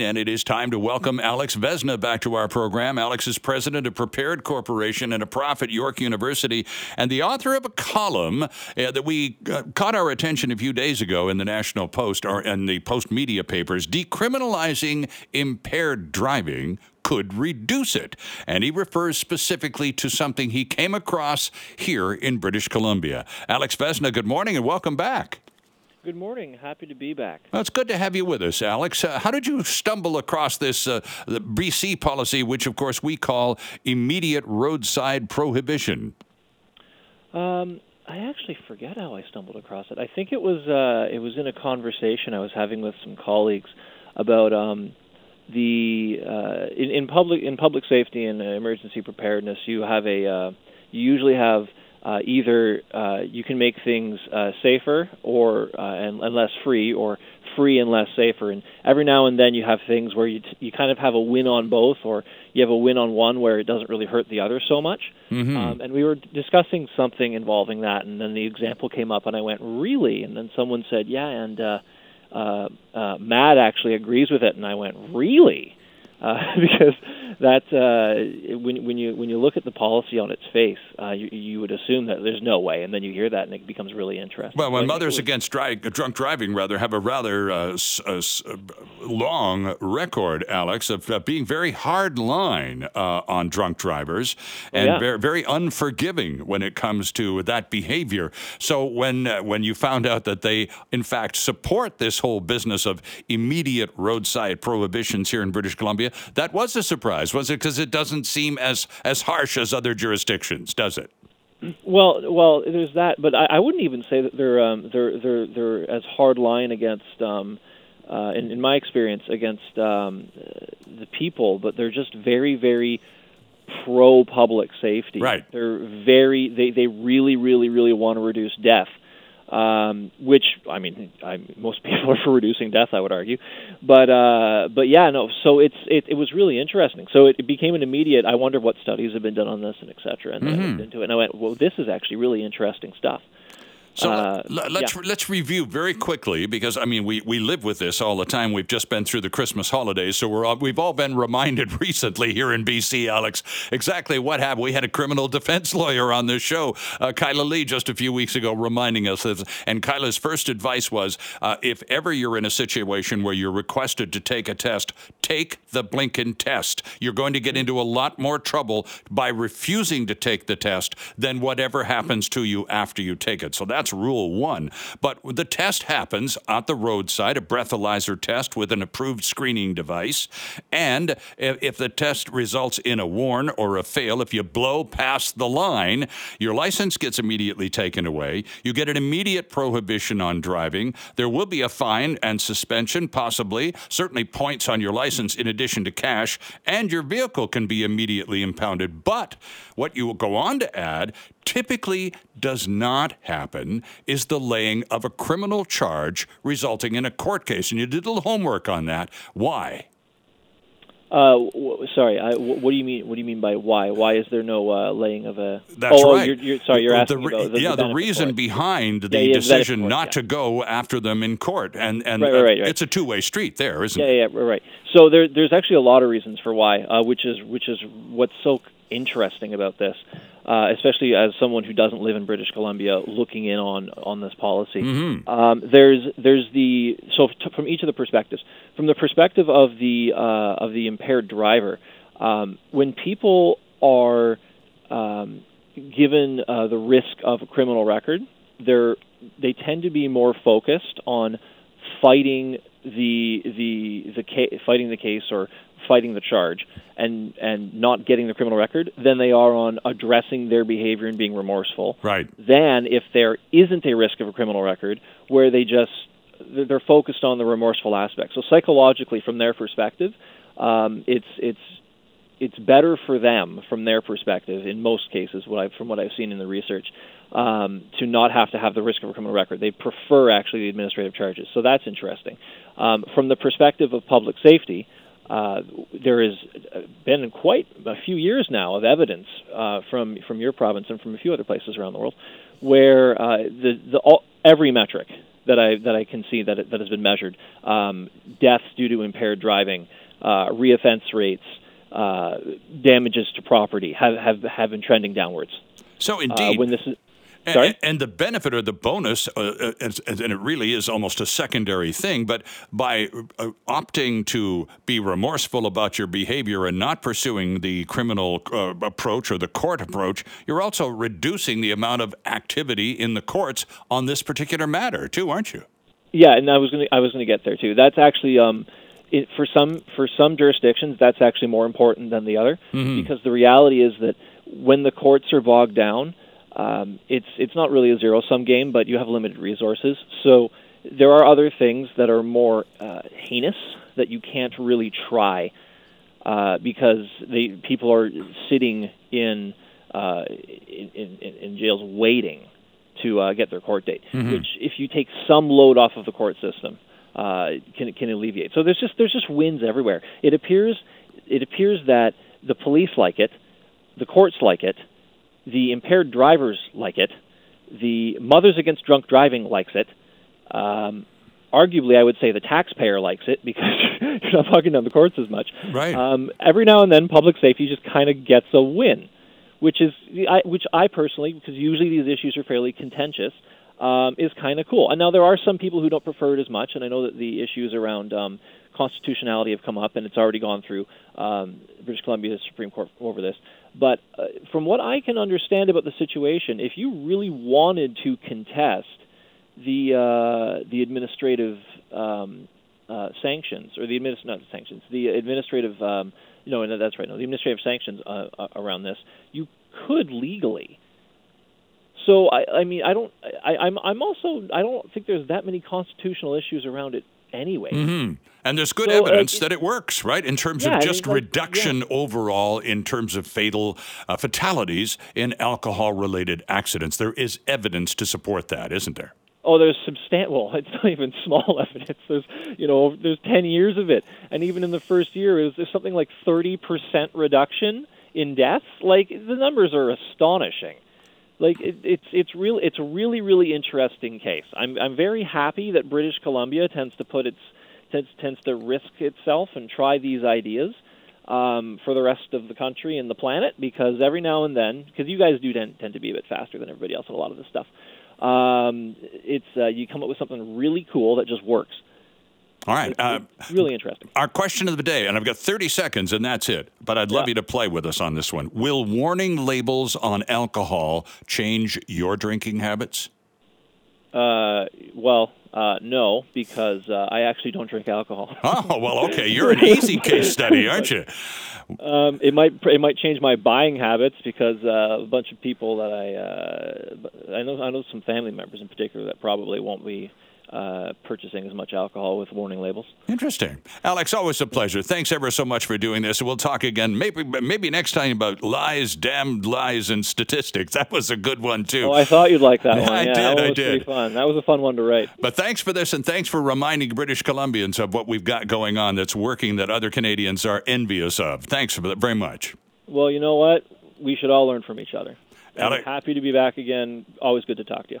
And it is time to welcome Alex Vesna back to our program. Alex is president of Prepared Corporation and a prof at York University, and the author of a column uh, that we uh, caught our attention a few days ago in the National Post or in the Post media papers, decriminalizing impaired driving could reduce it. And he refers specifically to something he came across here in British Columbia. Alex Vesna, good morning and welcome back. Good morning. Happy to be back. Well, it's good to have you with us, Alex. Uh, how did you stumble across this uh, the BC policy, which of course we call immediate roadside prohibition? Um, I actually forget how I stumbled across it. I think it was uh, it was in a conversation I was having with some colleagues about um, the uh, in, in public in public safety and emergency preparedness. You have a uh, you usually have uh, either uh, you can make things uh, safer or uh, and, and less free, or free and less safer. And every now and then you have things where you t- you kind of have a win on both, or you have a win on one where it doesn't really hurt the other so much. Mm-hmm. Um, and we were discussing something involving that, and then the example came up, and I went, "Really?" And then someone said, "Yeah," and uh, uh, uh, Matt actually agrees with it, and I went, "Really?" Uh, because that uh, when when you when you look at the policy on its face, uh, you, you would assume that there's no way, and then you hear that, and it becomes really interesting. Well, when think Mothers was- Against Dri- Drunk Driving, rather, have a rather uh, s- uh, s- uh, long record, Alex, of uh, being very hard line uh, on drunk drivers and yeah. very, very unforgiving when it comes to that behavior. So when uh, when you found out that they, in fact, support this whole business of immediate roadside prohibitions here in British Columbia, that was a surprise, was it? Because it doesn't seem as as harsh as other jurisdictions, does it? Well, well, there's that, but I, I wouldn't even say that they're um, they're they're they're as hard line against, um, uh, in, in my experience, against um, the people, but they're just very very pro public safety. Right. They're very they they really really really want to reduce death. Um, which I mean, I, most people are for reducing death, I would argue, but uh, but yeah, no. So it's it, it was really interesting. So it, it became an immediate. I wonder what studies have been done on this and et cetera. And then I looked into it, and I went, well, this is actually really interesting stuff. So Uh, let's yeah. let's review very quickly because I mean we, we live with this all the time. We've just been through the Christmas holidays, so we're all, we've all been reminded recently here in BC, Alex, exactly what happened. We had a criminal defense lawyer on this show, uh, Kyla Lee, just a few weeks ago, reminding us. Of, and Kyla's first advice was, uh, if ever you're in a situation where you're requested to take a test, take the blinking test. You're going to get into a lot more trouble by refusing to take the test than whatever happens to you after you take it. So that's rule one. But the test happens at the roadside, a breathalyzer test with an approved screening device. And if the test results in a warn or a fail, if you blow past the line, your license gets immediately taken away. You get an immediate prohibition on driving. There will be a fine and suspension, possibly, certainly points on your license in addition to cash, and your vehicle can be immediately impounded. But what you will go on to add typically does not happen is the laying of a criminal charge resulting in a court case. And you did a little homework on that. Why? Uh, w- sorry, I, w- what do you mean? What do you mean by why? Why is there no uh, laying of a? That's oh, right. You're, you're, sorry, you're The asking re- about the, yeah, the, the reason it. behind the Yeah, yeah, decision it, not yeah. to go after them in court, and and Right, right, right, it's a two way street there, isn't Yeah, it? yeah, right, right. So there, there's actually a lot of reasons for why, uh, which is which is what's so interesting about this, uh, especially as someone who doesn't live in British Columbia, looking in on on this policy. Mm-hmm. Um, there's there's the so t- from each of the perspectives, from the perspective of the uh, of the impaired driver, um, when people are um, given uh, the risk of a criminal record, they're they tend to be more focused on fighting the the the ca- fighting the case or fighting the charge and and not getting the criminal record than they are on addressing their behavior and being remorseful Right. than if there isn't a risk of a criminal record where they just they're focused on the remorseful aspect so psychologically from their perspective um, it's it's it's better for them from their perspective in most cases what I've, from what I've seen in the research um, to not have to have the risk of a criminal record. They prefer actually the administrative charges. So that's interesting. Um, from the perspective of public safety, uh, there has been quite a few years now of evidence uh, from from your province and from a few other places around the world where uh, the, the all, every metric that I that I can see that that has been measured. Um, deaths due to impaired driving, uh, reoffense rates, uh, damages to property have, have have been trending downwards. So indeed, uh, when this is and, and, the benefit or the bonus, uh, uh and it really is almost a secondary thing, but by uh, opting to be remorseful about your behavior and not pursuing the criminal uh, approach or the court approach, you're also reducing the amount of activity in the courts on this particular matter, too, aren't you? Yeah, and I was going to I was going to get there too. That's actually um, it, for some for some jurisdictions that's actually more important than the other mm-hmm. because the reality is that when the courts are bogged down um, it's it's not really a zero sum game, but you have limited resources. So there are other things that are more uh, heinous that you can't really try uh, because they people are sitting in, uh, in, in, in jails waiting to uh, get their court date. Mm-hmm. Which, if you take some load off of the court system, uh, can can alleviate. So there's just there's just wins everywhere. It appears it appears that the police like it, the courts like it, the impaired drivers like it. The Mothers Against Drunk Driving likes it. Um, arguably, I would say the taxpayer likes it because you're not fucking down the courts as much. Right. Um, every now and then, public safety just kind of gets a win, which is I, which I personally, because usually these issues are fairly contentious, um, is kind of cool. And now there are some people who don't prefer it as much, and I know that the issues around um, constitutionality have come up, and it's already gone through um, British Columbia Supreme Court over this. But uh, from what I can understand about the situation, if you really wanted to contest the uh, the administrative um, uh, sanctions or the administ- not sanctions, the administrative um, no, no, that's right, no, the administrative sanctions uh, uh, around this, you could legally. So I, I mean, I don't, I, I'm, I'm also, I don't think there's that many constitutional issues around it anyway. Mm-hmm. And there's good so, evidence uh, that it works, right? In terms yeah, of just I mean, like, reduction yeah. overall in terms of fatal uh, fatalities in alcohol related accidents. There is evidence to support that, isn't there? Oh, there's substantial. Well, it's not even small evidence. There's, you know, there's 10 years of it, and even in the first year, is there's something like 30% reduction in deaths. Like the numbers are astonishing like it, it's it's real it's a really really interesting case. I'm I'm very happy that British Columbia tends to put its tends tends to risk itself and try these ideas um, for the rest of the country and the planet because every now and then because you guys do tend, tend to be a bit faster than everybody else in a lot of this stuff. Um, it's uh, you come up with something really cool that just works. All right. Uh, really interesting. Our question of the day, and I've got 30 seconds, and that's it. But I'd love yeah. you to play with us on this one. Will warning labels on alcohol change your drinking habits? Uh, well, uh, no, because uh, I actually don't drink alcohol. oh well, okay, you're an easy case study, aren't you? Um, it might it might change my buying habits because uh, a bunch of people that I uh, I know I know some family members in particular that probably won't be uh, purchasing as much alcohol with warning labels. Interesting, Alex. Always a pleasure. Thanks ever so much for doing this. We'll talk again, maybe maybe next time about lies, damned lies, and statistics. That was a good one too. Oh, I thought you'd like that one. I yeah, did. That I was did. Pretty fun. That was a fun one to write. But thanks for this, and thanks for reminding British Columbians of what we've got going on that's working that other Canadians are envious of. Thanks for that very much. Well, you know what? We should all learn from each other. I'm happy to be back again. Always good to talk to you.